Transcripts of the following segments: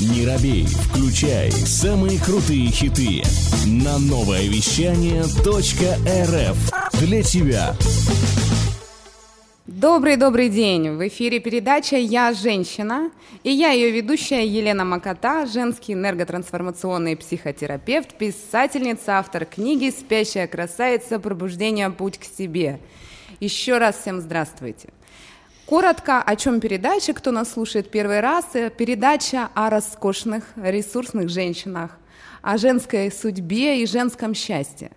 Не робей, включай самые крутые хиты на новое вещание .рф для тебя. Добрый-добрый день! В эфире передача «Я женщина» и я ее ведущая Елена Макота, женский энерготрансформационный психотерапевт, писательница, автор книги «Спящая красавица. Пробуждение. Путь к себе». Еще раз всем здравствуйте! Коротко, о чем передача, кто нас слушает первый раз. Э, передача о роскошных, ресурсных женщинах, о женской судьбе и женском счастье.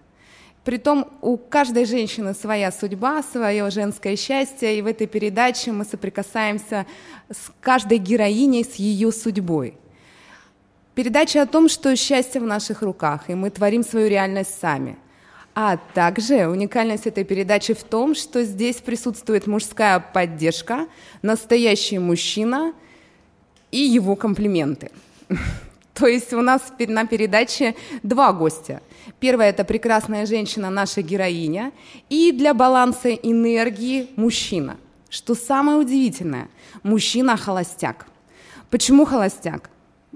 Притом у каждой женщины своя судьба, свое женское счастье, и в этой передаче мы соприкасаемся с каждой героиней, с ее судьбой. Передача о том, что счастье в наших руках, и мы творим свою реальность сами. А также уникальность этой передачи в том, что здесь присутствует мужская поддержка, настоящий мужчина и его комплименты. То есть у нас на передаче два гостя. Первая – это прекрасная женщина, наша героиня, и для баланса энергии мужчина. Что самое удивительное, мужчина холостяк. Почему холостяк?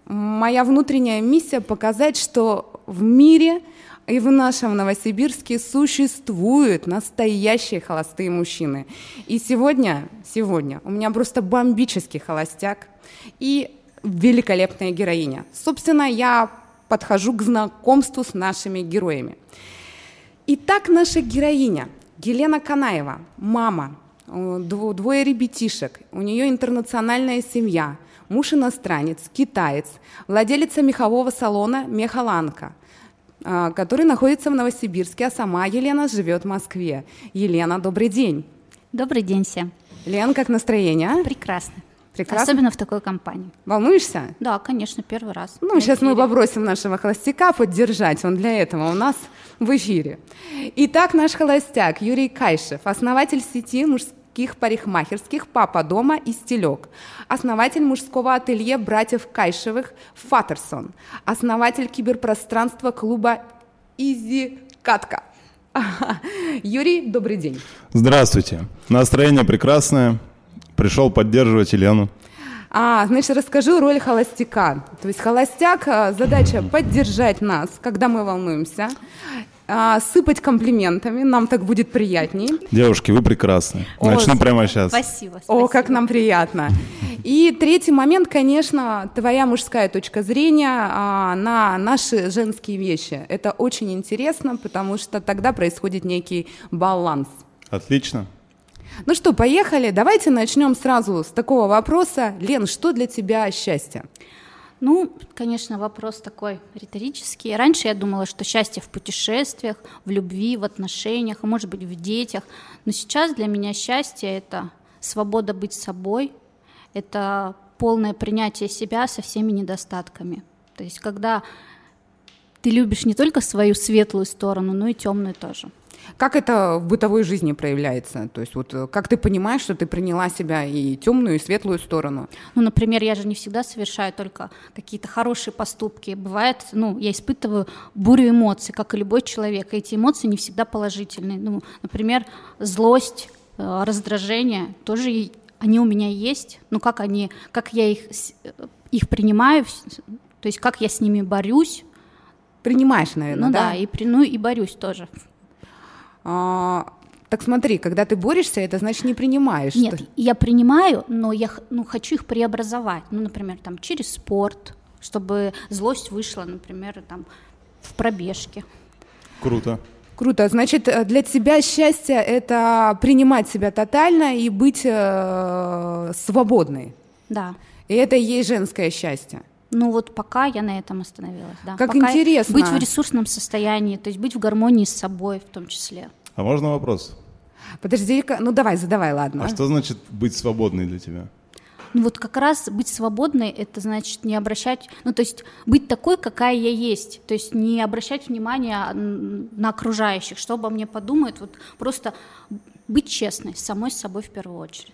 Моя внутренняя миссия – показать, что в мире – и в нашем Новосибирске существуют настоящие холостые мужчины. И сегодня, сегодня у меня просто бомбический холостяк и великолепная героиня. Собственно, я подхожу к знакомству с нашими героями. Итак, наша героиня Елена Канаева, мама, двое ребятишек, у нее интернациональная семья, муж иностранец, китаец, владелица мехового салона «Мехаланка», который находится в Новосибирске, а сама Елена живет в Москве. Елена, добрый день. Добрый день всем. Лен, как настроение? Прекрасно. Прекрасно. Особенно в такой компании. Волнуешься? Да, конечно, первый раз. Ну, сейчас мы попросим нашего холостяка поддержать, он для этого у нас в эфире. Итак, наш холостяк Юрий Кайшев, основатель сети мужских мужских парикмахерских «Папа дома» и «Стелек», основатель мужского ателье братьев Кайшевых «Фаттерсон», основатель киберпространства клуба «Изи Катка». Юрий, добрый день. Здравствуйте. Настроение прекрасное. Пришел поддерживать Елену. А, значит, расскажу роль холостяка. То есть холостяк, а, задача поддержать нас, когда мы волнуемся, а, сыпать комплиментами, нам так будет приятней. Девушки, вы прекрасны. О, Начну прямо сейчас. Спасибо, спасибо. О, как нам приятно. И третий момент, конечно, твоя мужская точка зрения а, на наши женские вещи. Это очень интересно, потому что тогда происходит некий баланс. Отлично. Ну что, поехали. Давайте начнем сразу с такого вопроса. Лен, что для тебя счастье? Ну, конечно, вопрос такой риторический. Раньше я думала, что счастье в путешествиях, в любви, в отношениях, а может быть в детях. Но сейчас для меня счастье — это свобода быть собой, это полное принятие себя со всеми недостатками. То есть когда ты любишь не только свою светлую сторону, но и темную тоже. Как это в бытовой жизни проявляется? То есть вот э, как ты понимаешь, что ты приняла себя и темную, и светлую сторону? Ну, например, я же не всегда совершаю только какие-то хорошие поступки. Бывает, ну, я испытываю бурю эмоций, как и любой человек. И эти эмоции не всегда положительные. Ну, например, злость, э, раздражение тоже они у меня есть. Ну, как они, как я их, э, их принимаю, то есть как я с ними борюсь. Принимаешь, наверное, ну, да? да, и, ну и борюсь тоже. А, так смотри, когда ты борешься, это значит не принимаешь. Нет, что... я принимаю, но я ну, хочу их преобразовать. Ну, например, там через спорт, чтобы злость вышла, например, там в пробежке. Круто. Круто. Значит, э, для тебя счастье это принимать себя тотально и быть э, свободной. Да. И это и есть женское счастье. Ну вот пока я на этом остановилась, да. Как пока интересно. Быть в ресурсном состоянии, то есть быть в гармонии с собой в том числе. А можно вопрос? подожди ну давай, задавай, ладно. А что значит быть свободной для тебя? Ну вот как раз быть свободной, это значит не обращать, ну то есть быть такой, какая я есть, то есть не обращать внимания на окружающих, что обо мне подумают, вот просто быть честной, самой с собой в первую очередь.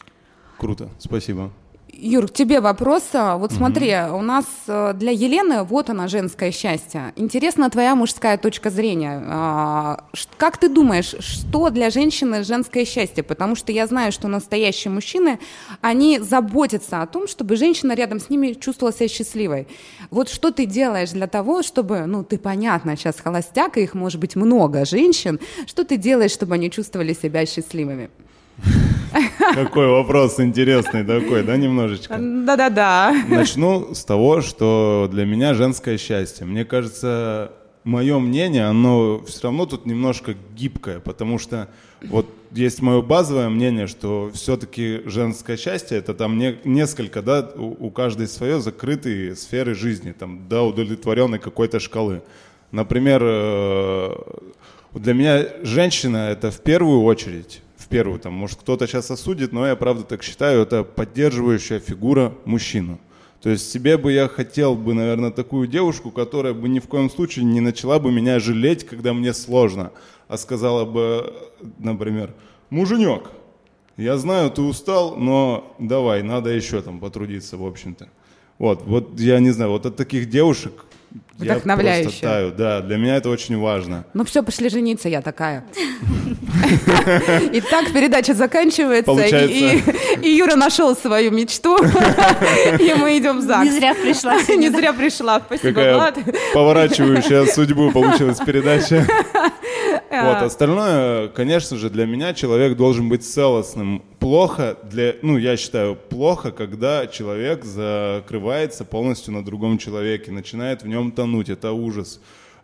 Круто, спасибо. Юр, к тебе вопрос. Вот смотри, у нас э, для Елены вот она женское счастье. Интересна твоя мужская точка зрения. А, Как ты думаешь, что для женщины женское счастье? Потому что я знаю, что настоящие мужчины, они заботятся о том, чтобы женщина рядом с ними чувствовала себя счастливой. Вот что ты делаешь для того, чтобы, ну, ты понятно, сейчас холостяк, и их может быть много женщин, что ты делаешь, чтобы они чувствовали себя счастливыми? Какой вопрос интересный такой, да, немножечко? Да-да-да. Начну с того, что для меня женское счастье. Мне кажется, мое мнение, оно все равно тут немножко гибкое, потому что вот есть мое базовое мнение, что все-таки женское счастье это там не, несколько, да, у, у каждой свое закрытые сферы жизни, там, до удовлетворенной какой-то шкалы. Например, э, для меня женщина это в первую очередь, первую, там, может кто-то сейчас осудит, но я правда так считаю, это поддерживающая фигура мужчину. То есть себе бы я хотел бы, наверное, такую девушку, которая бы ни в коем случае не начала бы меня жалеть, когда мне сложно, а сказала бы, например, муженек, я знаю, ты устал, но давай, надо еще там потрудиться, в общем-то. Вот, вот я не знаю, вот от таких девушек я Вдохновляюще. просто таю. Да, для меня это очень важно. Ну все, пошли жениться, я такая. Итак, передача заканчивается, и, и Юра нашел свою мечту, и мы идем в ЗАГС. Не зря пришла Не зря пришла, спасибо, Влад. поворачивающая судьбу получилась передача. А. Вот, остальное, конечно же, для меня человек должен быть целостным. Плохо для, ну, я считаю, плохо, когда человек закрывается полностью на другом человеке, начинает в нем тонуть. Это ужас.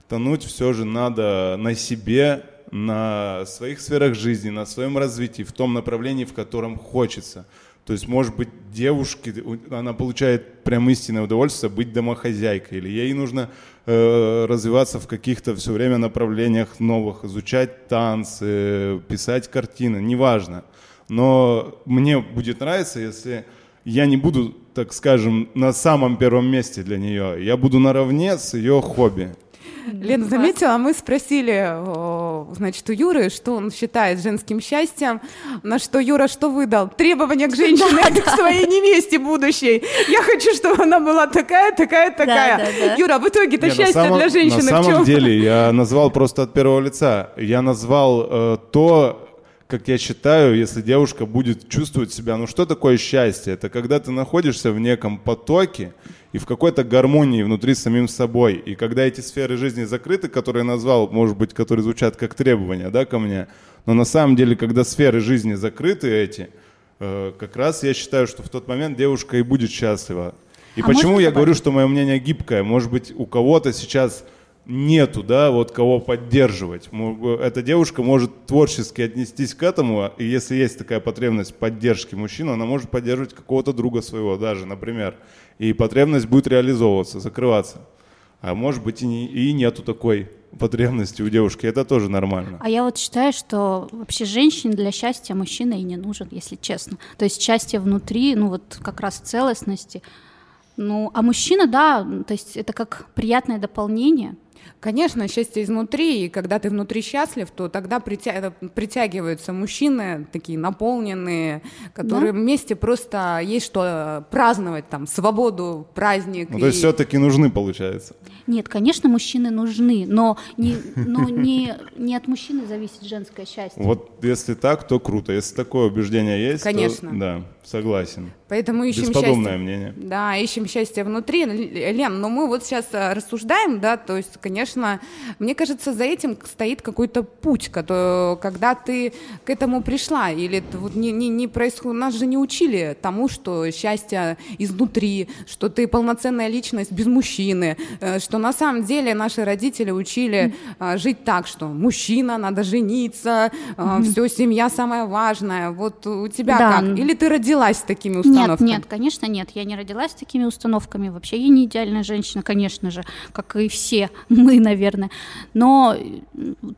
Тонуть все же надо на себе, на своих сферах жизни, на своем развитии, в том направлении, в котором хочется. То есть, может быть, девушке, она получает прям истинное удовольствие быть домохозяйкой, или ей нужно э, развиваться в каких-то все время направлениях новых, изучать танцы, писать картины, неважно. Но мне будет нравиться, если я не буду, так скажем, на самом первом месте для нее, я буду наравне с ее хобби. Лена заметила, мы спросили, значит, у Юры, что он считает женским счастьем, на что Юра что выдал? Требования к женщине, к своей невесте будущей. Я хочу, чтобы она была такая, такая, такая. да, да. Юра, в итоге-то счастье самом- для женщины На самом деле я назвал просто от первого лица. Я назвал э, то, как я считаю, если девушка будет чувствовать себя. Ну что такое счастье? Это когда ты находишься в неком потоке и в какой-то гармонии внутри с самим собой. И когда эти сферы жизни закрыты, которые я назвал, может быть, которые звучат как требования да, ко мне, но на самом деле, когда сферы жизни закрыты эти, э, как раз я считаю, что в тот момент девушка и будет счастлива. И А почему я говорю, что мое мнение гибкое? Может быть, у кого-то сейчас нету, да, вот кого поддерживать. Эта девушка может творчески отнестись к этому, и если есть такая потребность поддержки мужчины, она может поддерживать какого-то друга своего даже, например. И потребность будет реализовываться, закрываться. А может быть и, не, и нету такой потребности у девушки, это тоже нормально. А я вот считаю, что вообще женщине для счастья мужчина и не нужен, если честно. То есть счастье внутри, ну вот как раз целостности. Ну, а мужчина, да, то есть это как приятное дополнение. Конечно, счастье изнутри, и когда ты внутри счастлив, то тогда притя- притягиваются мужчины такие наполненные, которые вместе просто есть что праздновать, там, свободу, праздник. Ну, то есть и- все-таки нужны, получается. Нет, конечно, мужчины нужны, но не, но не, не от мужчины зависит женское счастье. Вот если так, то круто. Если такое убеждение есть, то Конечно. да, согласен. Поэтому ищем Бесподобное счастье. мнение. Да, ищем счастье внутри. Лен, но мы вот сейчас а, рассуждаем, да, то есть, конечно, мне кажется, за этим стоит какой-то путь, который, когда ты к этому пришла, или это вот не, не, не происходит, нас же не учили тому, что счастье изнутри, что ты полноценная личность без мужчины, э, что на самом деле наши родители учили а, жить так, что мужчина, надо жениться, все, семья самое важное. Вот у тебя Да. как? Или ты родилась с такими Нет, установками? нет, конечно, нет. Я не родилась с такими установками. Вообще я не идеальная женщина, конечно же, как и все мы, наверное. Но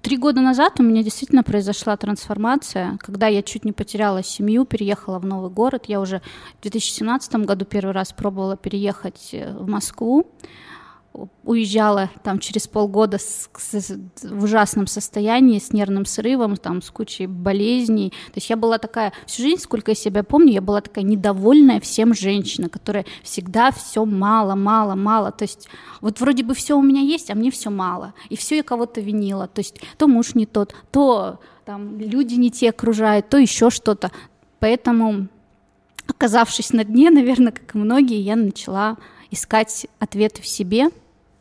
три года назад у меня действительно произошла трансформация, когда я чуть не потеряла семью, переехала в новый город. Я уже в 2017 году первый раз пробовала переехать э, в Москву. Уезжала там через полгода с, с, в ужасном состоянии, с нервным срывом, там, с кучей болезней. То есть я была такая, всю жизнь, сколько я себя помню, я была такая недовольная всем женщина, которая всегда все мало, мало, мало. То есть вот вроде бы все у меня есть, а мне все мало. И все я кого-то винила. То есть то муж не тот, то там люди не те окружают, то еще что-то. Поэтому, оказавшись на дне, наверное, как и многие, я начала искать ответы в себе,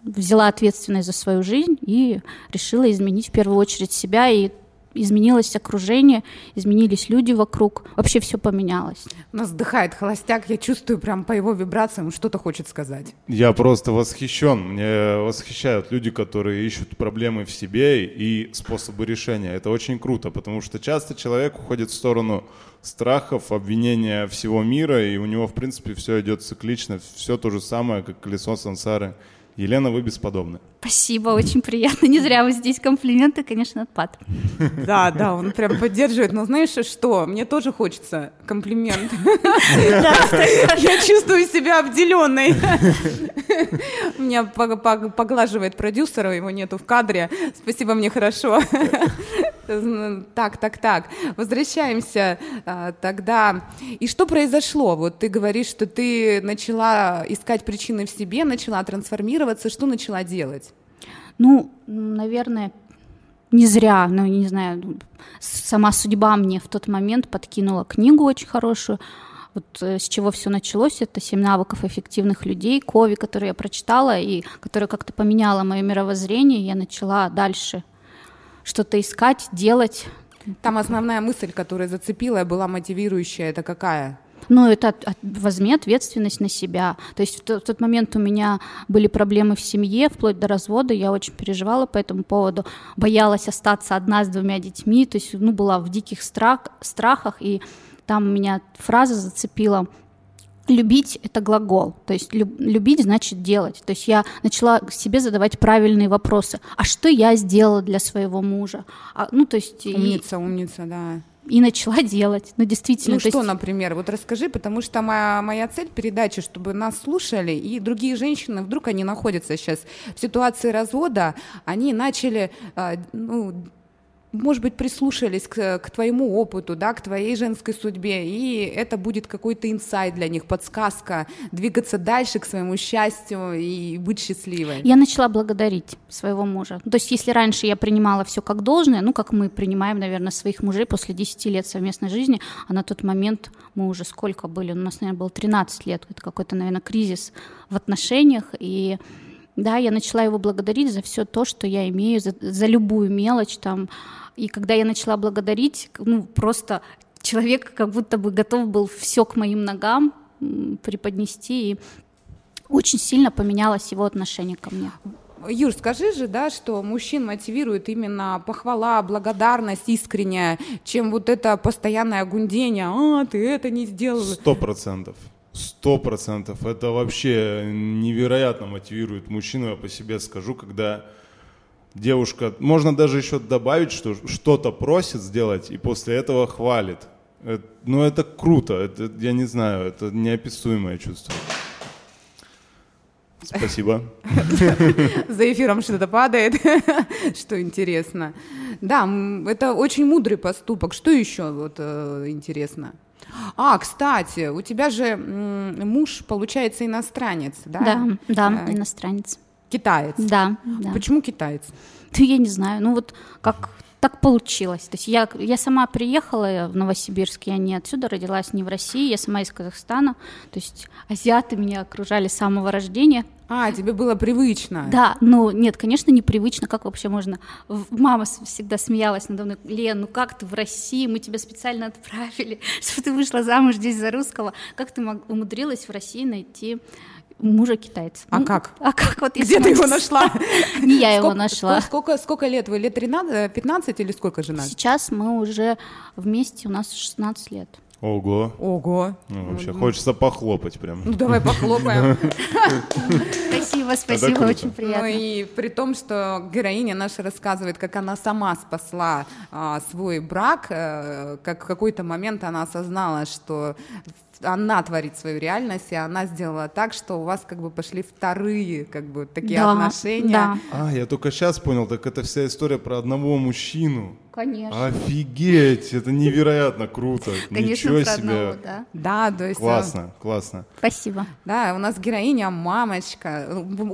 взяла ответственность за свою жизнь и решила изменить в первую очередь себя и изменилось окружение, изменились люди вокруг, вообще все поменялось. У нас вздыхает холостяк, я чувствую прям по его вибрациям, что-то хочет сказать. Я просто восхищен, мне восхищают люди, которые ищут проблемы в себе и способы решения. Это очень круто, потому что часто человек уходит в сторону страхов, обвинения всего мира, и у него, в принципе, все идет циклично, все то же самое, как колесо сансары. Елена, вы бесподобны. Спасибо, очень приятно. Не зря вы здесь комплименты, конечно, отпад. Да, да, он прям поддерживает. Но знаешь что? Мне тоже хочется комплимент. Я чувствую себя обделенной. Меня поглаживает продюсер, его нету в кадре. Спасибо, мне хорошо. Так, так, так. Возвращаемся а, тогда. И что произошло? Вот ты говоришь, что ты начала искать причины в себе, начала трансформироваться. Что начала делать? Ну, наверное, не зря, ну, не знаю, сама судьба мне в тот момент подкинула книгу очень хорошую. Вот э, с чего все началось, это «Семь навыков эффективных людей», Кови, которую я прочитала, и которая как-то поменяла мое мировоззрение, я начала дальше что-то искать, делать. Там основная мысль, которая зацепила, была мотивирующая, это какая? Ну, это от, от, возьми ответственность на себя. То есть в, в тот момент у меня были проблемы в семье, вплоть до развода, я очень переживала по этому поводу, боялась остаться одна с двумя детьми, то есть, ну, была в диких страх, страхах, и там меня фраза зацепила – любить — это глагол, то есть любить значит делать. То есть я начала себе задавать правильные вопросы. А что я сделала для своего мужа? А, ну, то есть... Умница, и... умница, да и начала делать. Ну, действительно. Ну, что, есть... например? Вот расскажи, потому что моя, моя цель передачи, чтобы нас слушали, и другие женщины, вдруг они находятся сейчас в ситуации развода, они начали, а, ну, может быть, прислушались к, к твоему опыту, да, к твоей женской судьбе, и это будет какой-то инсайт для них, подсказка, двигаться дальше к своему счастью и быть счастливой. Я начала благодарить своего мужа. То есть, если раньше я принимала все как должное, ну, как мы принимаем, наверное, своих мужей после 10 лет совместной жизни, а на тот момент мы уже сколько были, у нас, наверное, было 13 лет, это какой-то, наверное, кризис в отношениях, и да, я начала его благодарить за все то, что я имею, за, за любую мелочь, там, и когда я начала благодарить, ну, просто человек как будто бы готов был все к моим ногам преподнести, и очень сильно поменялось его отношение ко мне. Юр, скажи же, да, что мужчин мотивирует именно похвала, благодарность искренняя, чем вот это постоянное гундение, а, ты это не сделал. Сто процентов. Сто процентов. Это вообще невероятно мотивирует мужчину, я по себе скажу, когда девушка, можно даже еще добавить, что что-то просит сделать и после этого хвалит. Это, ну это круто, это, я не знаю, это неописуемое чувство. Спасибо. За эфиром что-то падает, что интересно. Да, это очень мудрый поступок. Что еще вот э, интересно? А, кстати, у тебя же муж, получается, иностранец, да? Да, да, э, иностранец. Китаец? Да, да. Почему китаец? Да я не знаю, ну вот как так получилось. То есть я, я сама приехала в Новосибирск, я не отсюда родилась, не в России, я сама из Казахстана. То есть азиаты меня окружали с самого рождения. А, тебе было привычно? Да, ну нет, конечно, непривычно. Как вообще можно? Мама всегда смеялась надо мной. Лен, ну как ты в России? Мы тебя специально отправили, чтобы ты вышла замуж здесь за русского. Как ты умудрилась в России найти мужа китайца. А ну, как? А как вот Где ты его нашла? Не я его нашла. Сколько, сколько лет вы? Лет 13, 15 или сколько жена? Сейчас мы уже вместе, у нас 16 лет. Ого. Ого. Ну, вообще хочется похлопать прям. Ну давай похлопаем. Спасибо, спасибо, очень приятно. Ну и при том, что героиня наша рассказывает, как она сама спасла а, свой брак, а, как в какой-то момент она осознала, что она творит свою реальность, и она сделала так, что у вас как бы пошли вторые как бы такие Да, отношения. да. А, я только сейчас понял, так это вся история про одного мужчину. Конечно. Офигеть, это невероятно круто. Конечно, Ничего про себе. одного, да. Да, то есть... э, Классно, классно. Спасибо. Да, у нас героиня мамочка.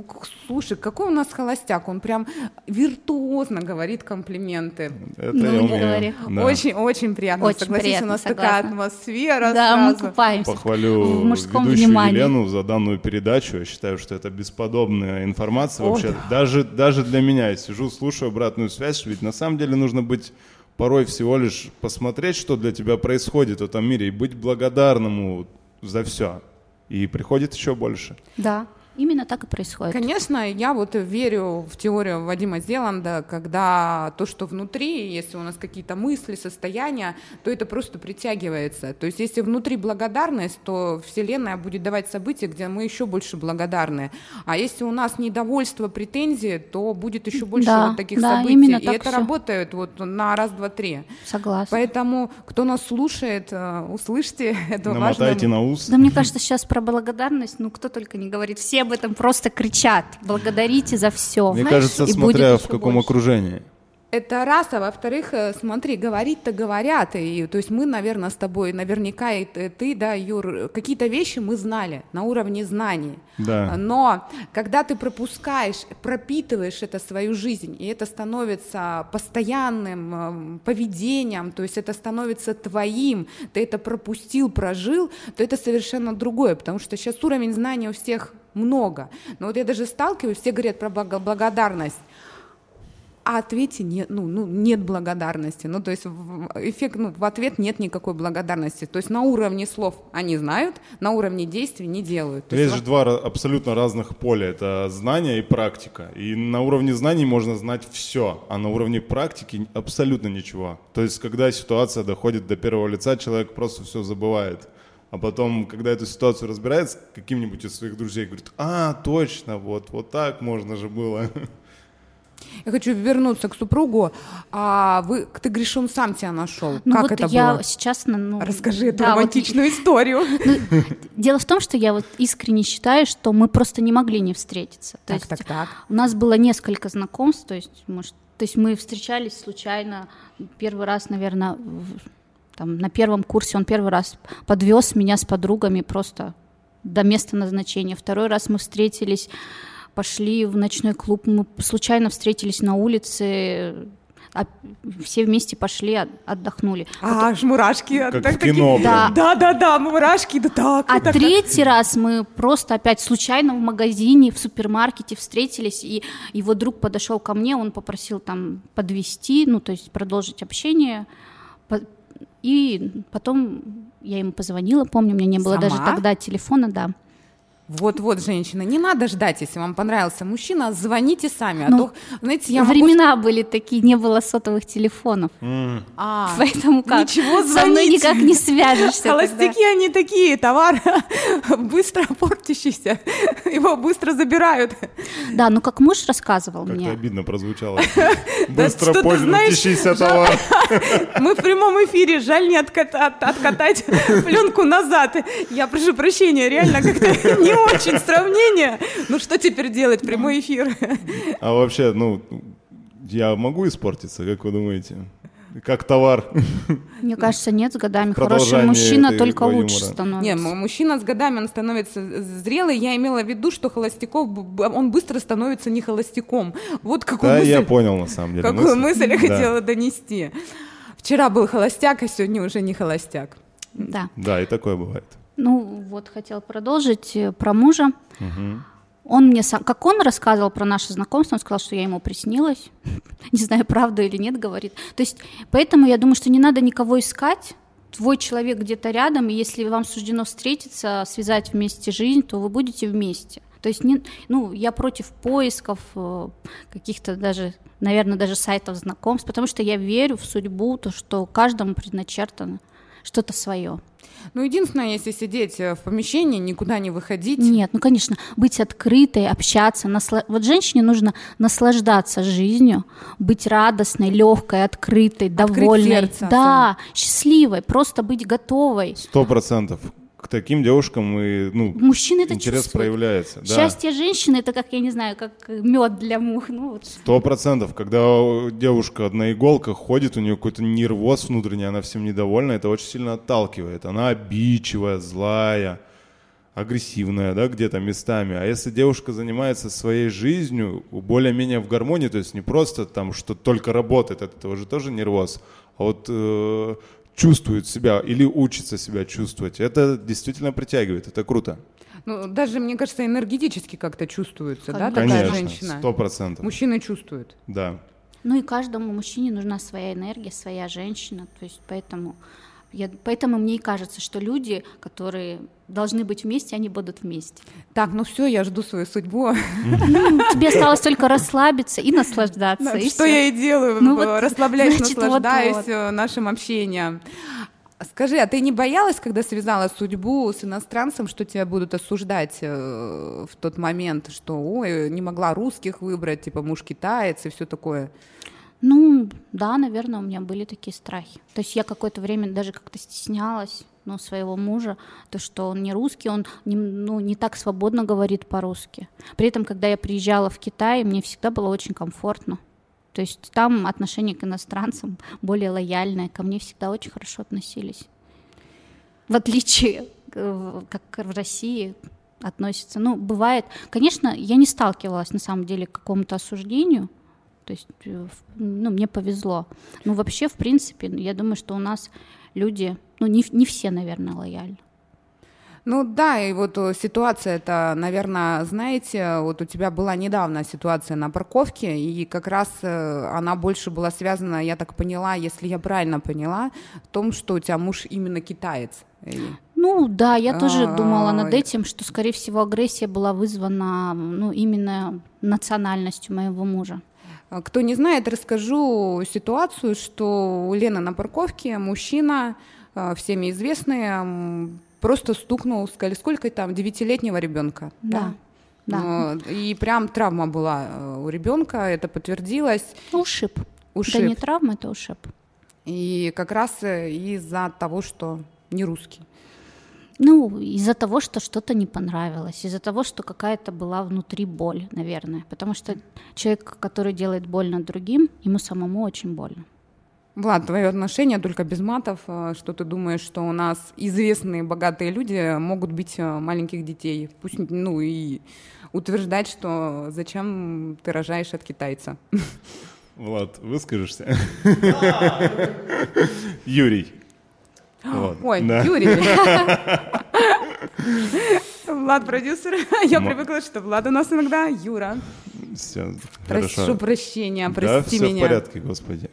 К- Слушай, какой у нас холостяк? Он прям виртуозно говорит комплименты. Это Ну, я не умею. говори. Да. Очень, очень приятно. Очень Согласись, приятно, у нас согласна. такая атмосфера Да, мы сразу. купаемся Похвалю в мужском ведущую внимании. Елену за данную передачу. Я считаю, что это бесподобная информация О, вообще. Даже, даже для меня. Я сижу, слушаю обратную связь, ведь на самом деле нужно быть порой всего лишь посмотреть, что для тебя происходит в этом мире, и быть благодарному за все. И приходит еще больше. Да, именно так и происходит. Конечно, я вот верю в теорию Вадима Зеланда, когда то, что внутри, если у нас какие-то мысли, состояния, то это просто притягивается. То есть если внутри благодарность, то Вселенная будет давать события, где мы еще больше благодарны. А если у нас недовольство, претензии, то будет еще больше Да, вот таких да, событий. именно И так это всё. работает вот на раз, два, три. Согласна. Поэтому, кто нас слушает, э, услышьте это Намотайте важно. на ус. Да мне кажется, сейчас про благодарность, ну кто только не говорит, все об этом просто кричат. Благодарите за все. Мне кажется, и смотря в каком окружении. Это раз, а во-вторых, э, смотри, говорить-то говорят, и то есть мы, наверное, с тобой, наверняка и ты, да, Юр, какие-то вещи мы знали на уровне знаний, Да. но когда ты пропускаешь, пропитываешь это свою жизнь, и это становится постоянным эм, поведением, то есть это становится твоим, ты это пропустил, прожил, то это совершенно другое, потому что сейчас уровень знаний у всех много. Но вот я даже сталкиваюсь, все говорят про благо- благодарность, а ответе нет, ну, ну, нет благодарности. Ну, то есть эффект, ну, в ответ нет никакой благодарности. То есть на уровне слов они знают, на уровне действий не делают. То Есть есть же два абсолютно разных поля. Это знание и практика. И на уровне знаний можно знать все, а на уровне практики абсолютно ничего. То есть, когда ситуация доходит до первого лица, человек просто все забывает. А потом, когда эту ситуацию разбирается, каким-нибудь из своих друзей говорит, а, точно, вот, вот так можно же было. Я хочу вернуться к супругу. А вы, ты говоришь, он сам тебя нашел. Ну как вот это я было? сейчас, ну, Расскажи эту да, вот романтичную историю. Дело в том, что я вот искренне считаю, что мы просто не могли не встретиться. То Так, есть так, так. У нас было несколько знакомств, то есть, может, то есть мы встречались случайно первый раз, наверное, в- там, на первом курсе он первый раз подвез меня с подругами просто до места назначения. Второй раз мы встретились, пошли в ночной клуб, мы случайно встретились на улице, а все вместе пошли, от- отдохнули. А, аж мурашки. Как так в кино такие- прям. Да, да, да, мурашки, да так. А так, третий раз мы просто опять случайно в магазине, в супермаркете встретились, и его друг подошел ко мне, он попросил там подвести, ну, то есть продолжить общение. И потом я ему позвонила, помню, у меня не было Сама? даже тогда телефона, да. Вот-вот, женщина, не надо ждать, если вам понравился мужчина, звоните сами. А Ну, то, знаете, я могу Времена были такие, не было сотовых телефонов. А, Поэтому как? Ничего Со мной звонить. никак не свяжешься. тогда. Холостяки они такие, товар быстро портящийся, его быстро забирают. Да, ну как муж рассказывал Как-то мне. обидно прозвучало. Быстро знаешь, товар. Мы в прямом эфире, жаль не отката- от- откатать пленку назад. Я прошу прощения, реально как-то не очень сравнение. Ну что теперь делать, прямой эфир? А вообще, ну, я могу испортиться, как вы думаете? Как товар. Мне кажется, нет, с годами хороший мужчина только лучше юмора. становится. Не, м- мужчина с годами, он становится зрелый. Я имела в виду, что холостяков, он быстро становится не холостяком. Вот какую Да, мысль, я понял, на самом деле. какую мысль я Да. хотела донести. Вчера был холостяк, а сегодня уже не холостяк. Да. Да, и такое бывает. Ну, вот хотел продолжить э, про мужа. Он мне сам, как он рассказывал про наше знакомство, он сказал, что я ему приснилась. Не знаю, правда или нет, говорит. То есть, поэтому я думаю, что не надо никого искать. Твой человек где-то рядом, и если вам суждено встретиться, связать вместе жизнь, то вы будете вместе. То есть, не, ну, я против поисков э, каких-то даже, наверное, даже сайтов знакомств, потому что я верю в судьбу, то, что каждому предначертано что-то свое. Ну, единственное, если сидеть э, в помещении, никуда не выходить. Нет, ну конечно, быть открытой, общаться. насла- Вот женщине нужно наслаждаться жизнью, быть радостной, легкой, открытой, Открыть довольной. сердце да, счастливой, просто быть готовой. Сто процентов. К таким девушкам и ну, Мужчины это интерес чувствуют. проявляется. Да. Счастье женщины это как, я не знаю, как мед для мух. Ну, вот. Сто процентов. Когда девушка на иголках ходит, у нее какой-то нервоз внутренний, она всем недовольна, это очень сильно отталкивает. Она обидчивая, злая, агрессивная, да, где-то местами. А если девушка занимается своей жизнью, более-менее в гармонии, то есть не просто там, что только работает, от этого же тоже нервоз, а вот э, чувствует себя или учится себя чувствовать, это действительно притягивает, это круто. Ну, даже, мне кажется, энергетически как-то чувствуется, да, такая Конечно, женщина? сто процентов. Мужчины чувствуют. Да. Ну и каждому мужчине нужна своя энергия, своя женщина. То есть поэтому, я, поэтому мне и кажется, что люди, которые должны быть вместе, они будут вместе. Так, ну все, я жду свою судьбу. Ну, тебе осталось только расслабиться и наслаждаться. и Что я и делаю, Ну вот, расслабляюсь, значит, наслаждаюсь э, нашим общением. Скажи, а ты не боялась, когда связала судьбу с иностранцем, что тебя будут осуждать э, в тот момент, что, ой, не могла русских выбрать, типа муж китаец и все такое? Ну, да, наверное, у меня были такие страхи. То есть я какое-то время даже как-то стеснялась ну, своего мужа, то, что он не русский, он не, ну, не так свободно говорит по-русски. При этом, когда я приезжала в Китай, мне всегда было очень комфортно. То есть там отношение к иностранцам более лояльное, ко мне всегда очень хорошо относились. В отличие, э, как в России относятся. Ну, бывает, конечно, я не сталкивалась на самом деле к какому-то осуждению, то есть, э, ну, мне повезло. Ну, вообще, в принципе, я думаю, что у нас люди, ну, не, не все, наверное, лояльны. Ну да, и вот э, ситуация это, наверное, знаете, вот у тебя была недавно ситуация на парковке, и как раз э, она больше была связана, я так поняла, если я правильно поняла, в том, что у тебя муж именно китаец. Ну, да, я тоже А, думала над этим, что, скорее всего, агрессия была вызвана, ну, именно национальностью моего мужа. А, Кто не знает, расскажу ситуацию, что у Лены на парковке мужчина, э, всеми известный, просто стукнул, сказали, сколько там, девятилетнего ребенка. Да, да. Э, И прям травма была у ребенка, это подтвердилось. Ну, ушиб. Ушиб. Это не травма, это ушиб. И как раз э, из-за того, что не русский. Ну, из-за того, что что-то не понравилось, из-за того, что какая-то была внутри боль, наверное. Потому что человек, который делает больно другим, ему самому очень больно. Влад, твое отношение только без матов. э, Что ты думаешь, что у нас известные богатые люди могут быть э, маленьких детей? Пусть, ну и утверждать, что зачем ты рожаешь от китайца. Влад, выскажешься? Юрий. Вот, Ой, да. Юрий. Влад продюсер. Я привыкла, что Влад у нас иногда Юра. Все, Прошу хорошо. прощения, Да, прости все меня. в порядке, господи.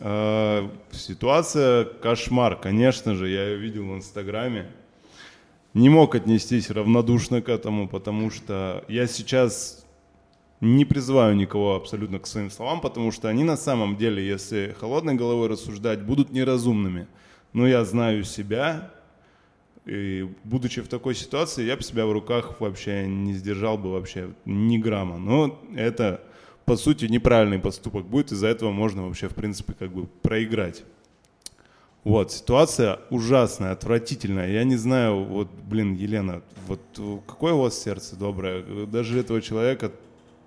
А, ситуация кошмар, конечно же, я ее видел в Инстаграме. Не мог отнестись равнодушно к этому, потому что я сейчас не призываю никого абсолютно к своим словам, потому что они на самом деле, если холодной головой рассуждать, будут неразумными. Но я знаю себя, и будучи в такой ситуации, я бы себя в руках вообще не сдержал бы вообще ни грамма. Но это, по сути, неправильный поступок будет, из-за этого можно вообще, в принципе, как бы проиграть. Вот, ситуация ужасная, отвратительная. Я не знаю, вот, блин, Елена, вот какое у вас сердце доброе. Даже этого человека,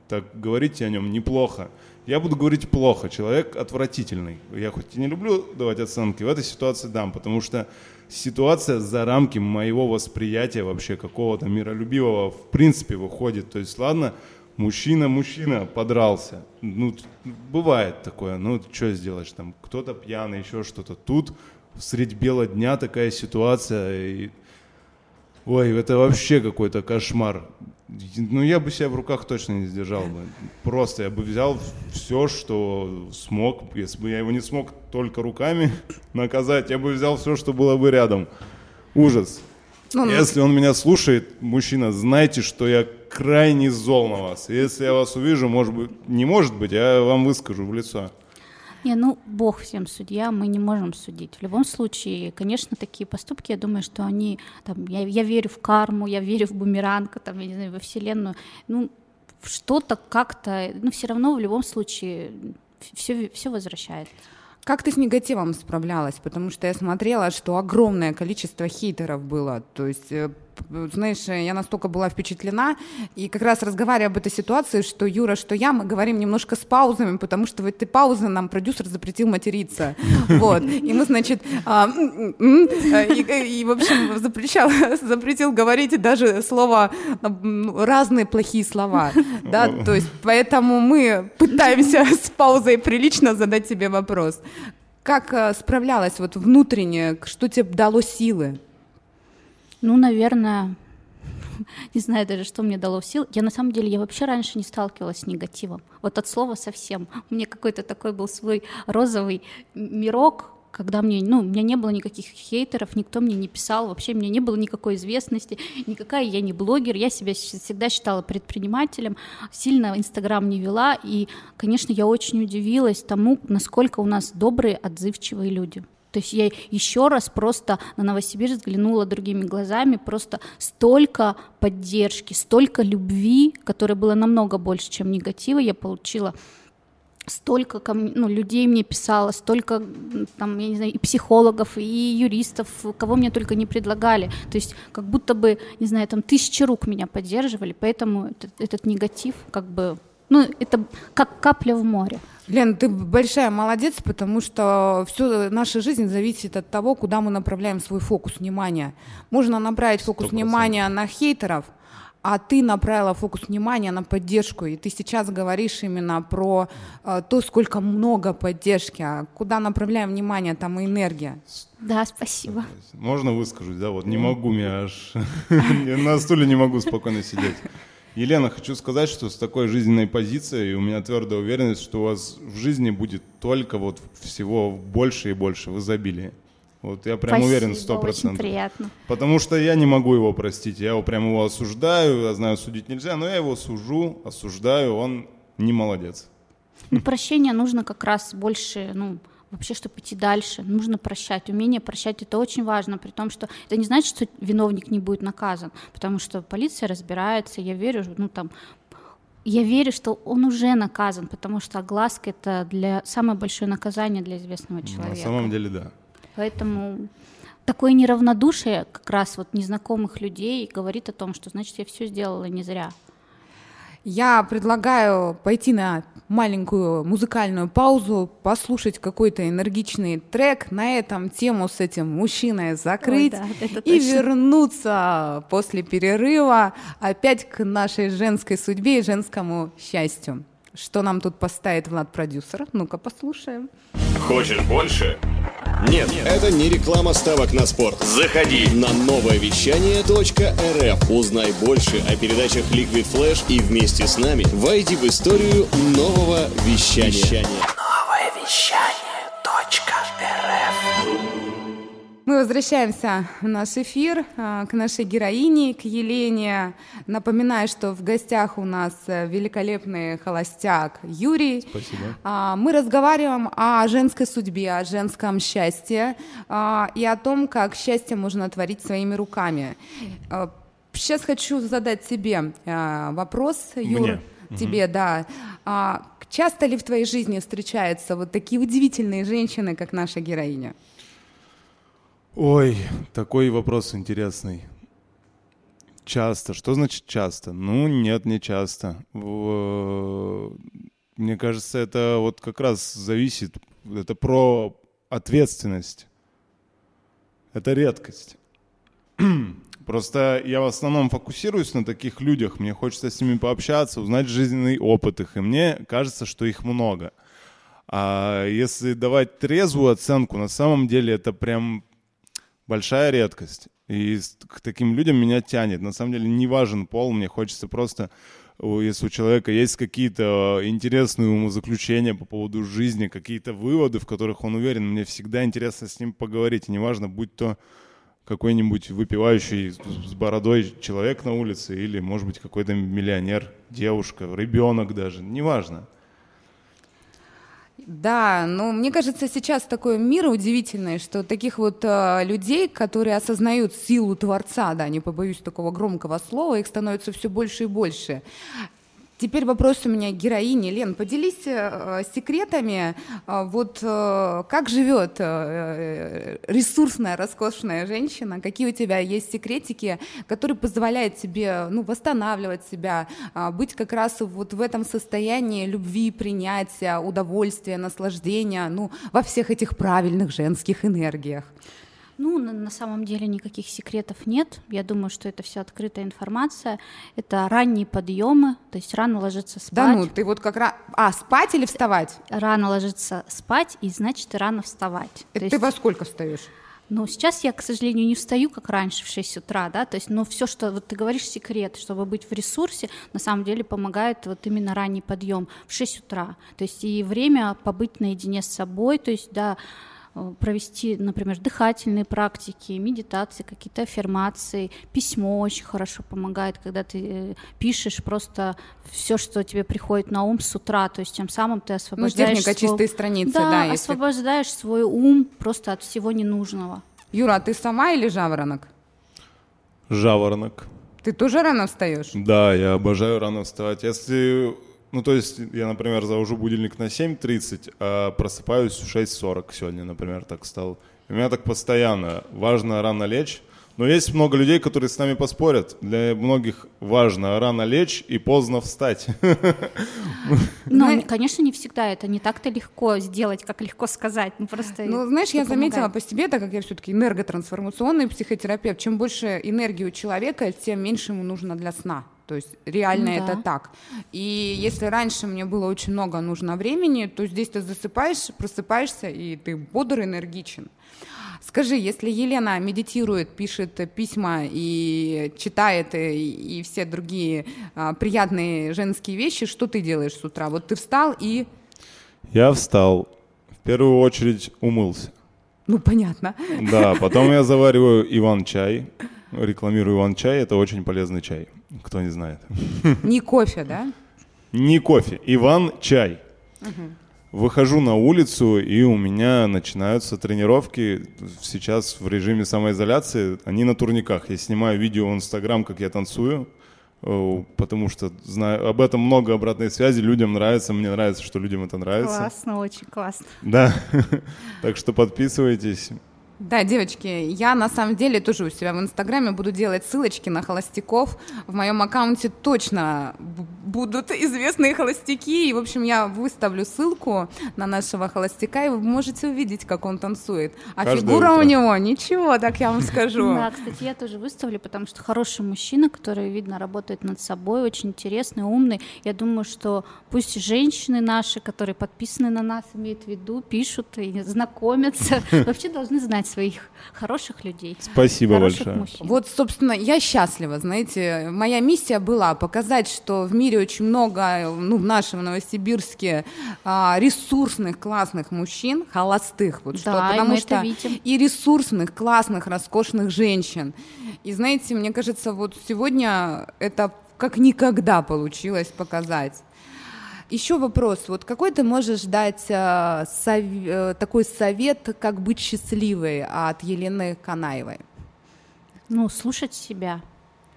так говорите о нем неплохо. Я буду говорить плохо. Человек отвратительный. Я хоть и не люблю давать оценки, в этой ситуации дам, потому что ситуация за рамки моего восприятия вообще какого-то миролюбивого в принципе выходит. То есть, ладно, мужчина-мужчина подрался. Ну, бывает такое. Ну, что сделаешь там? Кто-то пьяный, еще что-то. Тут средь бела дня такая ситуация. И... Ой, это вообще какой-то кошмар. Ну, я бы себя в руках точно не сдержал бы. Просто я бы взял все, что смог. Если бы я его не смог только руками наказать, я бы взял все, что было бы рядом. Ужас. Ну, ну, Если он меня слушает, мужчина, знайте, что я крайне зол на вас. Если я вас увижу, может быть, не может быть, я вам выскажу в лицо. Не, ну, Бог всем судья, мы не можем судить. В любом случае, конечно, такие поступки, я думаю, что они, там, я, я верю в карму, я верю в бумеранг, там, я не знаю, во Вселенную, ну, что-то как-то, ну, все равно в любом случае все, все возвращает. Как ты с негативом справлялась? Потому что я смотрела, что огромное количество хейтеров было. То есть э, знаешь, я настолько была впечатлена, и как раз разговаривая об этой ситуации, что Юра, что я, мы говорим немножко с паузами, потому что в этой паузе нам продюсер запретил материться. Вот. И мы, значит, а, и, и, в общем, запрещал, запретил говорить даже слова, разные плохие слова. Да? То есть, поэтому мы пытаемся с паузой прилично задать тебе вопрос. Как э, справлялась вот внутренне, что тебе дало силы? Ну, наверное, не знаю даже, что мне дало сил. Я на самом деле, я вообще раньше не сталкивалась с негативом. Вот от слова совсем. У меня какой-то такой был свой розовый мирок, когда мне, ну, у меня не было никаких хейтеров, никто мне не писал, вообще меня не было никакой известности, никакая я не блогер, я себя всегда считала предпринимателем, сильно Инстаграм не вела, и, конечно, я очень удивилась тому, насколько у нас добрые, отзывчивые люди. То есть я еще раз просто на Новосибирск взглянула другими глазами, просто столько поддержки, столько любви, которое было намного больше, чем негатива, я получила столько ну, людей мне писало, столько там, я не знаю, и психологов, и юристов, кого мне только не предлагали. То есть как будто бы, не знаю, там тысячи рук меня поддерживали, поэтому этот, этот негатив как бы, ну, это как капля в море. Лен, ты большая молодец, потому что все наша жизнь зависит от того, куда мы направляем свой фокус внимания. Можно направить фокус 100%. внимания на хейтеров, а ты направила фокус внимания на поддержку, и ты сейчас говоришь именно про э, то, сколько много поддержки, а куда направляем внимание, там и энергия. Да, спасибо. Можно выскажусь, да, вот не могу, я аж на стуле не могу спокойно сидеть. Елена, хочу сказать, что с такой жизненной позицией у меня твердая уверенность, что у вас в жизни будет только вот всего больше и больше в изобилии. Вот я прям Спасибо, уверен сто процентов. приятно. Потому что я не могу его простить. Я его прям его осуждаю, я знаю, судить нельзя, но я его сужу, осуждаю, он не молодец. Ну, прощение нужно как раз больше, ну, вообще, чтобы идти дальше, нужно прощать. Умение прощать это очень важно, при том, что это не значит, что виновник не будет наказан, потому что полиция разбирается, я верю, ну там я верю, что он уже наказан, потому что огласка это для самое большое наказание для известного человека. На самом деле, да. Поэтому такое неравнодушие как раз вот незнакомых людей говорит о том, что значит я все сделала не зря. Я предлагаю пойти на маленькую музыкальную паузу, послушать какой-то энергичный трек, на этом тему с этим мужчиной закрыть Ой, да, и вернуться после перерыва опять к нашей женской судьбе и женскому счастью. Что нам тут поставит Влад-продюсер? Ну-ка послушаем. Хочешь больше? Нет, это не реклама ставок на спорт. Заходи на новое вещание .рф. Узнай больше о передачах Liquid Flash и вместе с нами войди в историю нового вещания. Новое вещание. Мы возвращаемся в наш эфир а, к нашей героине, к Елене. Напоминаю, что в гостях у нас э, великолепный холостяк Юрий. Спасибо. А, мы разговариваем о женской судьбе, о женском счастье а, и о том, как счастье можно творить своими руками. Сейчас хочу задать тебе вопрос, Юр. Мне? Тебе, угу. да. Часто ли в твоей жизни встречаются вот такие удивительные женщины, как наша героиня? Ой, такой вопрос интересный. Часто. Что значит часто? Ну, нет, не часто. Мне кажется, это вот как раз зависит. Это про ответственность. Это редкость. Просто я в основном фокусируюсь на таких людях. Мне хочется с ними пообщаться, узнать жизненный опыт их. И мне кажется, что их много. А если давать трезвую оценку, на самом деле это прям большая редкость. И к таким людям меня тянет. На самом деле не важен пол, мне хочется просто, если у человека есть какие-то интересные умозаключения по поводу жизни, какие-то выводы, в которых он уверен, мне всегда интересно с ним поговорить. Неважно, будь то какой-нибудь выпивающий с бородой человек на улице или, может быть, какой-то миллионер, девушка, ребенок даже, неважно. Да, но мне кажется, сейчас такой мир удивительный, что таких вот э, людей, которые осознают силу Творца, да, не побоюсь такого громкого слова, их становится все больше и больше. Теперь вопрос у меня героини. Лен, поделись э, секретами, э, вот э, как живет э, ресурсная, роскошная женщина, какие у тебя есть секретики, которые позволяют тебе ну, восстанавливать себя, э, быть как раз вот в этом состоянии любви, принятия, удовольствия, наслаждения, ну, во всех этих правильных женских энергиях. Ну, на, на самом деле никаких секретов нет. Я думаю, что это все открытая информация. Это ранние подъемы, то есть рано ложиться спать. Да ну, ты вот как раз... А, спать или вставать? Рано ложиться спать, и значит рано вставать. Это то ты есть... во сколько встаешь? Ну, сейчас я, к сожалению, не встаю, как раньше, в 6 утра, да, то есть, но все, что вот ты говоришь, секрет, чтобы быть в ресурсе, на самом деле помогает вот именно ранний подъем в 6 утра, то есть и время побыть наедине с собой, то есть, да, провести, например, дыхательные практики, медитации, какие-то аффирмации, письмо очень хорошо помогает, когда ты э, пишешь просто все, что тебе приходит на ум с утра, то есть тем самым ты освобождаешь... Ну, техника свой... чистой страницы, да. Да, если... освобождаешь свой ум просто от всего ненужного. Юра, а ты сама или жаворонок? Жаворонок. Ты тоже рано встаешь? Да, я обожаю рано вставать. Если ну, то есть я, например, завожу будильник на 7.30, а просыпаюсь в 6.40 сегодня, например, так стал. У меня так постоянно. Важно рано лечь. Но есть много людей, которые с нами поспорят. Для многих важно рано лечь и поздно встать. Ну, конечно, не всегда это не так-то легко сделать, как легко сказать. Ну, просто ну знаешь, я заметила по себе, так как я все-таки энерготрансформационный психотерапевт, чем больше энергии у человека, тем меньше ему нужно для сна. То есть реально ну, это да. так. И если раньше мне было очень много нужно времени, то здесь ты засыпаешь, просыпаешься, и ты бодр, энергичен. Скажи, если Елена медитирует, пишет письма и читает и, и все другие а, приятные женские вещи, что ты делаешь с утра? Вот ты встал и... Я встал, в первую очередь умылся. Ну, понятно. Да, потом я завариваю Иван-чай, рекламирую Иван-чай, это очень полезный чай. Кто не знает. Не кофе, да? Не кофе. Иван чай. Выхожу на улицу, и у меня начинаются тренировки. Сейчас в режиме самоизоляции. Они на турниках. Я снимаю видео в Инстаграм, как я танцую потому что знаю об этом много обратной связи, людям нравится, мне нравится, что людям это нравится. Классно, очень классно. Да, так что подписывайтесь. Да, девочки, я на самом деле тоже у себя в Инстаграме буду делать ссылочки на холостяков. В моем аккаунте точно будут известные холостяки. И, в общем, я выставлю ссылку на нашего холостяка, и вы можете увидеть, как он танцует. А Каждое фигура утро. у него ничего, так я вам скажу. Да, кстати, я тоже выставлю, потому что хороший мужчина, который, видно, работает над собой, очень интересный, умный. Я думаю, что пусть женщины наши, которые подписаны на нас, имеют в виду, пишут и знакомятся, вообще должны знать своих хороших людей. Спасибо хороших большое. Мужчин. Вот, собственно, я счастлива, знаете, моя миссия была показать, что в мире очень много, ну, в нашем Новосибирске а, ресурсных, классных мужчин, холостых, вот да, что, потому и что видим. и ресурсных, классных, роскошных женщин. И знаете, мне кажется, вот сегодня это как никогда получилось показать. Еще вопрос. Вот какой ты можешь дать э, сов... э, такой совет, как быть счастливой от Елены Канаевой? Ну, слушать себя.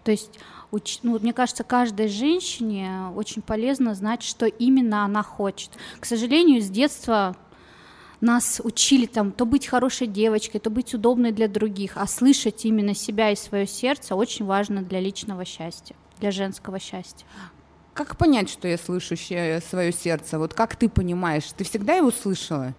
То есть, уч... ну, мне кажется, каждой женщине очень полезно знать, что именно она хочет. К сожалению, с детства нас учили там то быть хорошей девочкой, то быть удобной для других, а слышать именно себя и свое сердце очень важно для личного счастья, для женского счастья. Как понять, что я слышу свое сердце? Вот как ты понимаешь? Ты всегда его слышала?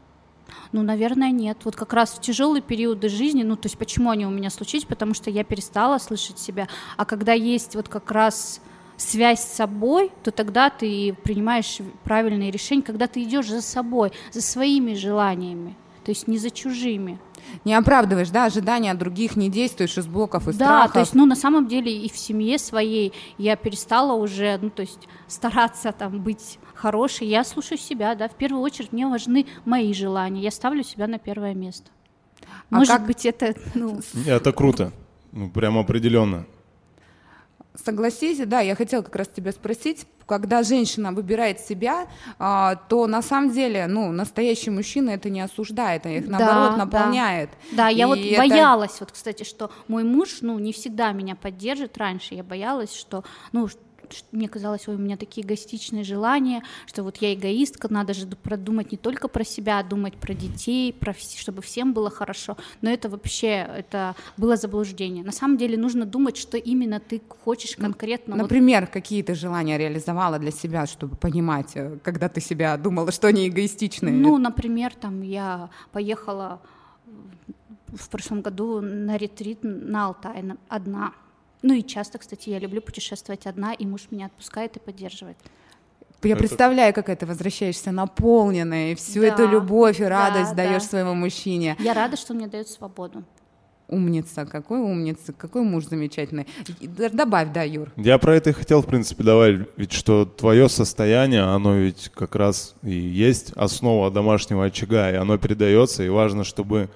Ну, наверное, нет. Вот как раз в тяжелые периоды жизни, ну, то есть почему они у меня случились? Потому что я перестала слышать себя. А когда есть вот как раз связь с собой, то тогда ты принимаешь правильные решения, когда ты идешь за собой, за своими желаниями, то есть не за чужими не оправдываешь, да, ожидания других, не действуешь из блоков и да, страхов. Да, то есть, ну, на самом деле и в семье своей я перестала уже, ну, то есть стараться там быть хорошей. Я слушаю себя, да, в первую очередь мне важны мои желания, я ставлю себя на первое место. А Может как... быть, это, ну... Это круто, ну, прям определенно. Согласись, да, я хотела как раз тебя спросить, когда женщина выбирает себя, а, то на самом деле, ну, настоящий мужчина это не осуждает, а их наоборот да, наполняет. Да, да я вот это... боялась, вот, кстати, что мой муж, ну, не всегда меня поддержит раньше, я боялась, что, ну, мне казалось, ой, у меня такие эгоистичные желания, что вот я эгоистка, надо же продумать не только про себя, а думать про детей, про чтобы всем было хорошо. Но это вообще это было заблуждение. На самом деле нужно думать, что именно ты хочешь конкретно. Например, вот... какие ты желания реализовала для себя, чтобы понимать, э, когда ты себя думала, что они эгоистичные? Ну, например, там я поехала в прошлом году на ретрит на Алтай одна. Ну и часто, кстати, я люблю путешествовать одна, и муж меня отпускает и поддерживает. Я представляю, как это возвращаешься наполненная, и всю да, эту любовь и радость да, даешь да. своему мужчине. Я рада, что он мне дает свободу. Умница, какой умница, какой муж замечательный. Добавь, да, Юр. Я про это и хотел, в принципе, добавить, ведь что твое состояние, оно ведь как раз и есть основа домашнего очага, и оно передается, и важно, чтобы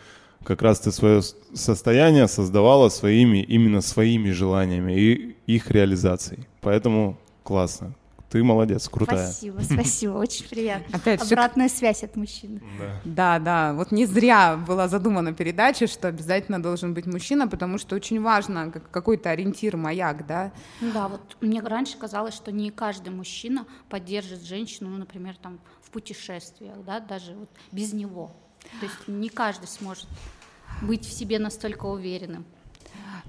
как раз ты свое состояние создавала своими, именно своими желаниями и их реализацией. Поэтому классно. Ты молодец, крутая. Спасибо, спасибо, очень приятно. Опять Обратная шик... связь от мужчины. Да. да, да. Вот не зря была задумана передача, что обязательно должен быть мужчина, потому что очень важно какой-то ориентир, маяк, да. Да, вот мне раньше казалось, что не каждый мужчина поддержит женщину, ну, например, там в путешествиях, да, даже вот без него. То есть не каждый сможет быть в себе настолько уверенным.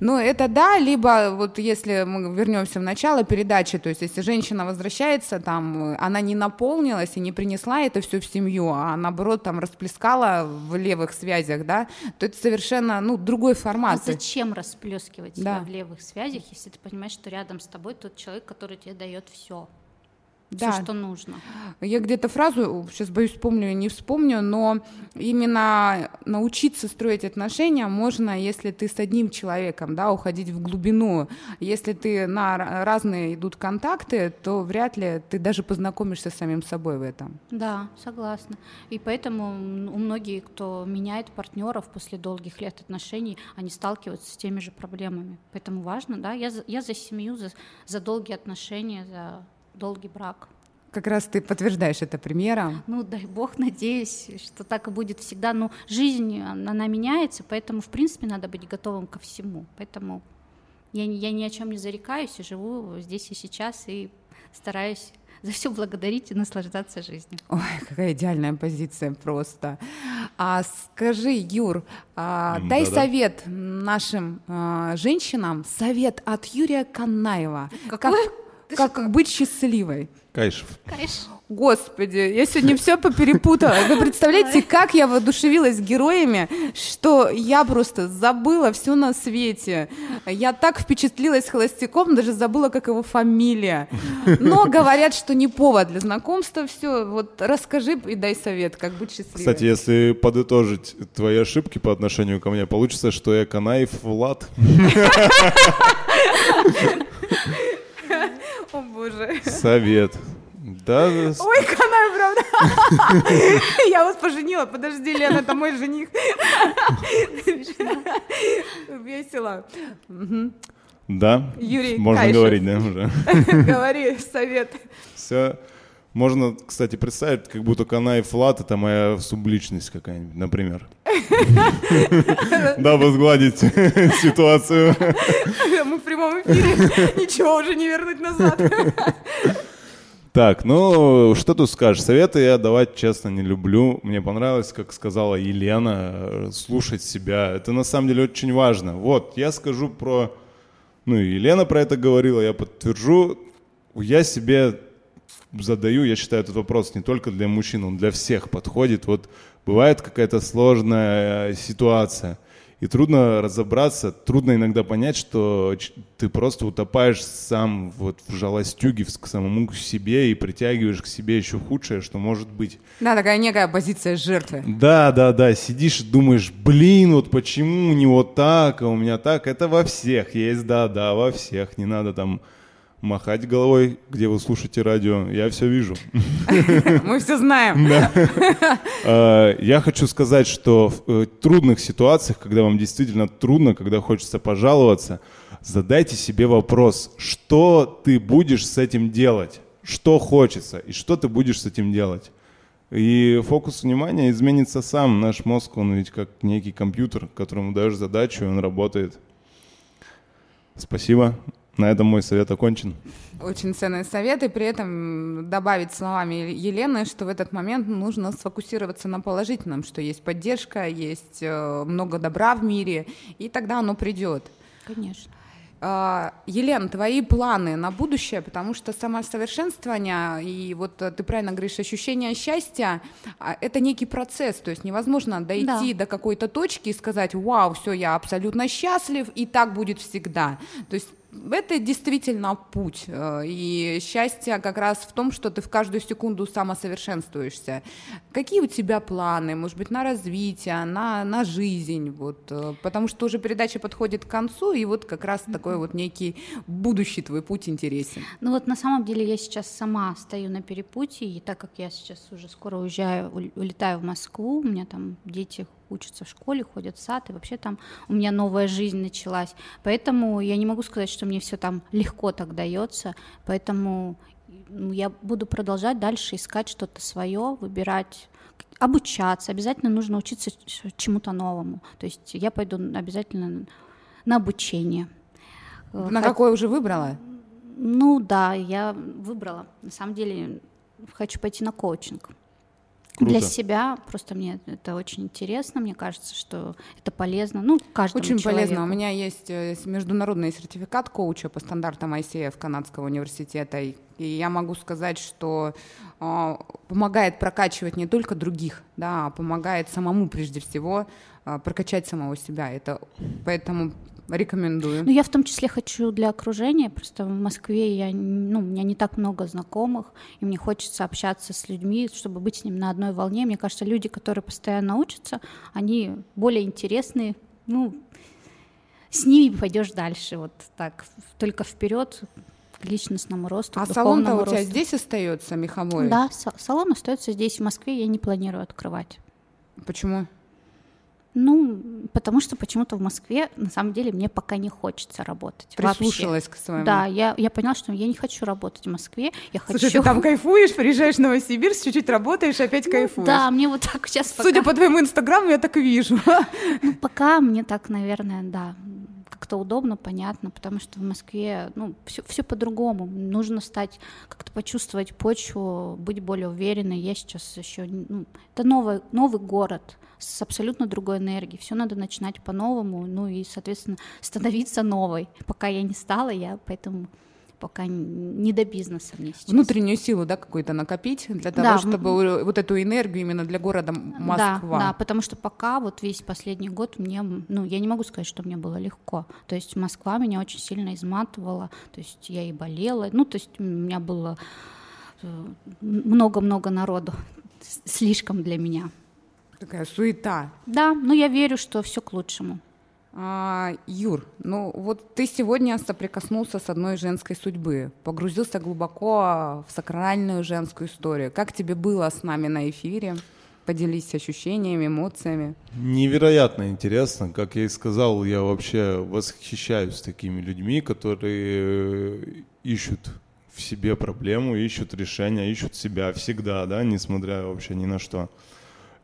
Ну, это да, либо вот если мы вернемся в начало передачи, то есть если женщина возвращается, там, она не наполнилась и не принесла это все в семью, а наоборот там расплескала в левых связях, да, то это совершенно, ну, другой формат. А зачем расплескивать да. себя в левых связях, если ты понимаешь, что рядом с тобой тот человек, который тебе дает все? Да. все, что нужно. Я где-то фразу, сейчас боюсь, вспомню, не вспомню, но именно научиться строить отношения можно, если ты с одним человеком, да, уходить в глубину. Если ты на разные идут контакты, то вряд ли ты даже познакомишься с самим собой в этом. Да, согласна. И поэтому у многих, кто меняет партнеров после долгих лет отношений, они сталкиваются с теми же проблемами. Поэтому важно, да, я за, я за семью, за, за долгие отношения, за долгий брак. Как раз ты подтверждаешь это примером. Ну, дай бог, надеюсь, что так и будет всегда. Но жизнь, она меняется, поэтому, в принципе, надо быть готовым ко всему. Поэтому я, я ни о чем не зарекаюсь и живу здесь и сейчас, и стараюсь за все благодарить и наслаждаться жизнью. Ой, какая идеальная позиция просто. А скажи, Юр, а, дай да, совет нашим а, женщинам, совет от Юрия Канаева. Какой? Как как быть счастливой. Кайшев. Кайшев. Господи, я сегодня все поперепутала. Вы представляете, как я воодушевилась героями, что я просто забыла все на свете. Я так впечатлилась холостяком, даже забыла, как его фамилия. Но говорят, что не повод для знакомства. Все, вот расскажи и дай совет, как быть счастливой. Кстати, если подытожить твои ошибки по отношению ко мне, получится, что я Канаев Влад. Боже. Совет. Да. Ой, Канай, правда. Я вас поженила. Подожди, Лена, это мой жених. Весело. Да. Юрий Можно Кайшев. говорить, да, уже? Говори, совет. Все. Можно, кстати, представить, как будто Канай Флат — это моя субличность какая-нибудь, например. Дабы сгладить ситуацию. Мы в прямом эфире, ничего уже не вернуть назад. Так, ну, что тут скажешь? Советы я давать, честно, не люблю. Мне понравилось, как сказала Елена, слушать себя. Это на самом деле очень важно. Вот, я скажу про... Ну, Елена про это говорила, я подтвержу. Я себе задаю, я считаю, этот вопрос не только для мужчин, он для всех подходит. Вот бывает какая-то сложная э, ситуация, и трудно разобраться, трудно иногда понять, что ты просто утопаешь сам вот в жалостюге к самому себе и притягиваешь к себе еще худшее, что может быть. Да, такая некая позиция жертвы. Да, да, да, сидишь и думаешь, блин, вот почему у него так, а у меня так, это во всех есть, да, да, во всех, не надо там махать головой, где вы слушаете радио. Я все вижу. Мы все знаем. А, я хочу сказать, что в э, трудных ситуациях, когда вам действительно трудно, когда хочется пожаловаться, задайте себе вопрос, что ты будешь с этим делать, что хочется и что ты будешь с этим делать. И фокус внимания изменится сам. Наш мозг, он ведь как некий компьютер, которому даешь задачу, и он работает. Спасибо. На этом мой совет окончен. Очень ценный совет, и при этом добавить словами Елены, что в этот момент нужно сфокусироваться на положительном, что есть поддержка, есть э, много добра в мире, и тогда оно придет. Конечно. А, Елена, твои планы на будущее, потому что самосовершенствование и вот э, ты правильно говоришь, ощущение счастья, а, это некий процесс, то есть невозможно дойти да. до какой-то точки и сказать, вау, все, я абсолютно счастлив, и так будет всегда. То есть это действительно путь. Э, и счастье как раз в том, что ты в каждую секунду самосовершенствуешься. Какие у тебя планы, может быть, на развитие, на, на жизнь? Вот, э, потому что уже передача подходит к концу, и вот как раз такой вот некий будущий твой путь интересен. Ну вот на самом деле я сейчас сама стою на перепутье, и так как я сейчас уже скоро уезжаю, улетаю в Москву, у меня там дети учатся в школе, ходят в сад, и вообще там у меня новая жизнь началась. Поэтому я не могу сказать, что мне все там легко так дается, поэтому ну, я буду продолжать дальше искать что-то свое, выбирать обучаться, обязательно нужно учиться чему-то новому. То есть я пойду обязательно на обучение. На Хот... какое уже выбрала? Ну да, я выбрала. На самом деле хочу пойти на коучинг. Круто. Для себя просто мне это очень интересно, мне кажется, что это полезно, ну, каждому Очень человеку. полезно. У меня есть э, международный сертификат коуча по стандартам ICF Канадского университета, и я могу сказать, что э, помогает прокачивать не только других, да, а помогает самому прежде всего э, прокачать самого себя. Это поэтому Рекомендую. Ну, я в том числе хочу для окружения. Просто в Москве я, ну, у меня не так много знакомых, и мне хочется общаться с людьми, чтобы быть с ним на одной волне. Мне кажется, люди, которые постоянно учатся, они более интересные. Ну, с ними пойдешь дальше, вот так, только вперед к личностному росту. А салон-то у тебя здесь остается, меховой? Да, салон остается здесь, в Москве. Я не планирую открывать. Почему? Ну, потому что почему-то в Москве, на самом деле, мне пока не хочется работать. Прислушалась вообще. к своему. Да, я, я поняла, что я не хочу работать в Москве. Я Слушай, хочу... ты там кайфуешь, приезжаешь в Новосибирск, чуть-чуть работаешь, опять ну, кайфуешь. Да, мне вот так сейчас Судя по твоему инстаграму, я так и вижу. Ну, пока мне так, наверное, да, как-то удобно, понятно, потому что в Москве, ну, все, по-другому. Нужно стать, как-то почувствовать почву, быть более уверенной. Я сейчас еще, ну, это новый, новый город, с абсолютно другой энергией. Все надо начинать по-новому, ну и, соответственно, становиться новой. Пока я не стала, я поэтому пока не до бизнеса мне сейчас. Внутреннюю силу, да, какую-то накопить для того, да, чтобы вот эту энергию именно для города Москва. Да, да, потому что пока вот весь последний год мне, ну, я не могу сказать, что мне было легко. То есть Москва меня очень сильно изматывала, то есть я и болела, ну, то есть у меня было э, много-много народу, слишком для меня. Такая суета. Да, но я верю, что все к лучшему. А, Юр, ну вот ты сегодня соприкоснулся с одной женской судьбы, погрузился глубоко в сакральную женскую историю. Как тебе было с нами на эфире? Поделись ощущениями, эмоциями. Невероятно интересно. Как я и сказал, я вообще восхищаюсь такими людьми, которые ищут в себе проблему, ищут решения, ищут себя всегда, да, несмотря вообще ни на что.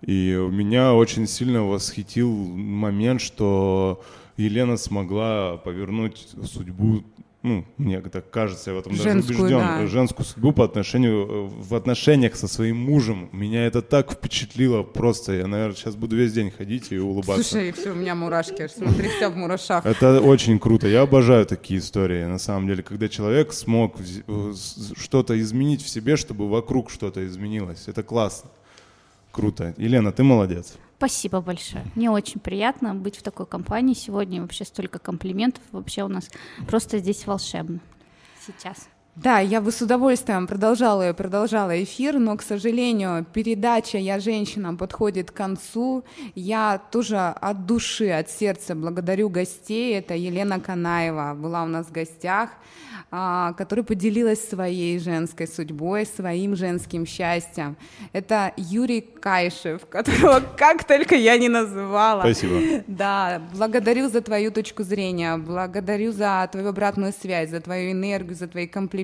И меня очень сильно восхитил момент, что Елена смогла повернуть судьбу, ну, мне так кажется, я в этом женскую, даже убежден, да. женскую судьбу по отношению, в отношениях со своим мужем. Меня это так впечатлило просто. Я, наверное, сейчас буду весь день ходить и улыбаться. Слушай, все, у меня мурашки, смотри, вся в мурашах. Это очень круто. Я обожаю такие истории, на самом деле, когда человек смог что-то изменить в себе, чтобы вокруг что-то изменилось. Это классно. Круто. Елена, ты молодец. Спасибо большое. Мне очень приятно быть в такой компании сегодня. Вообще столько комплиментов. Вообще у нас просто здесь волшебно сейчас. Да, я бы с удовольствием продолжала и продолжала эфир, но, к сожалению, передача «Я женщина» подходит к концу. Я тоже от души, от сердца благодарю гостей. Это Елена Канаева была у нас в гостях. А, которая поделилась своей женской судьбой, своим женским счастьем. Это Юрий Кайшев, которого как только я не называла. Спасибо. Да, благодарю за твою точку зрения, благодарю за твою обратную связь, за твою энергию, за твои комплименты.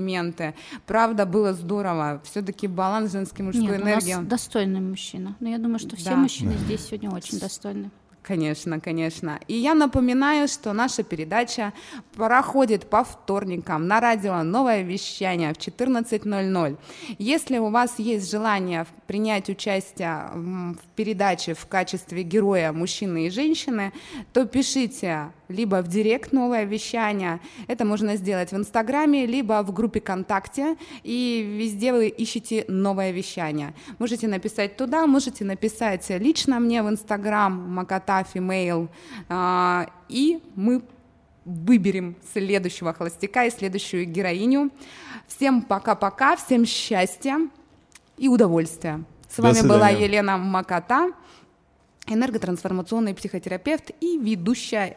Правда, было здорово. Все-таки баланс женской мужской Нет, энергии. У нас достойный мужчина. Но я думаю, что все да. мужчины да. здесь сегодня очень достойны. Конечно, конечно. И я напоминаю, что наша передача проходит по вторникам на радио «Новое вещание» в 14.00. Если у вас есть желание принять участие в передаче в качестве героя мужчины и женщины, то пишите либо в директ «Новое вещание», это можно сделать в Инстаграме, либо в группе ВКонтакте, и везде вы ищете «Новое вещание». Можете написать туда, можете написать лично мне в Инстаграм Маката Female, а, и мы выберем следующего холостяка и следующую героиню. Всем пока-пока, всем счастья и удовольствия. С До вами свидания. была Елена Маката, энерготрансформационный психотерапевт и ведущая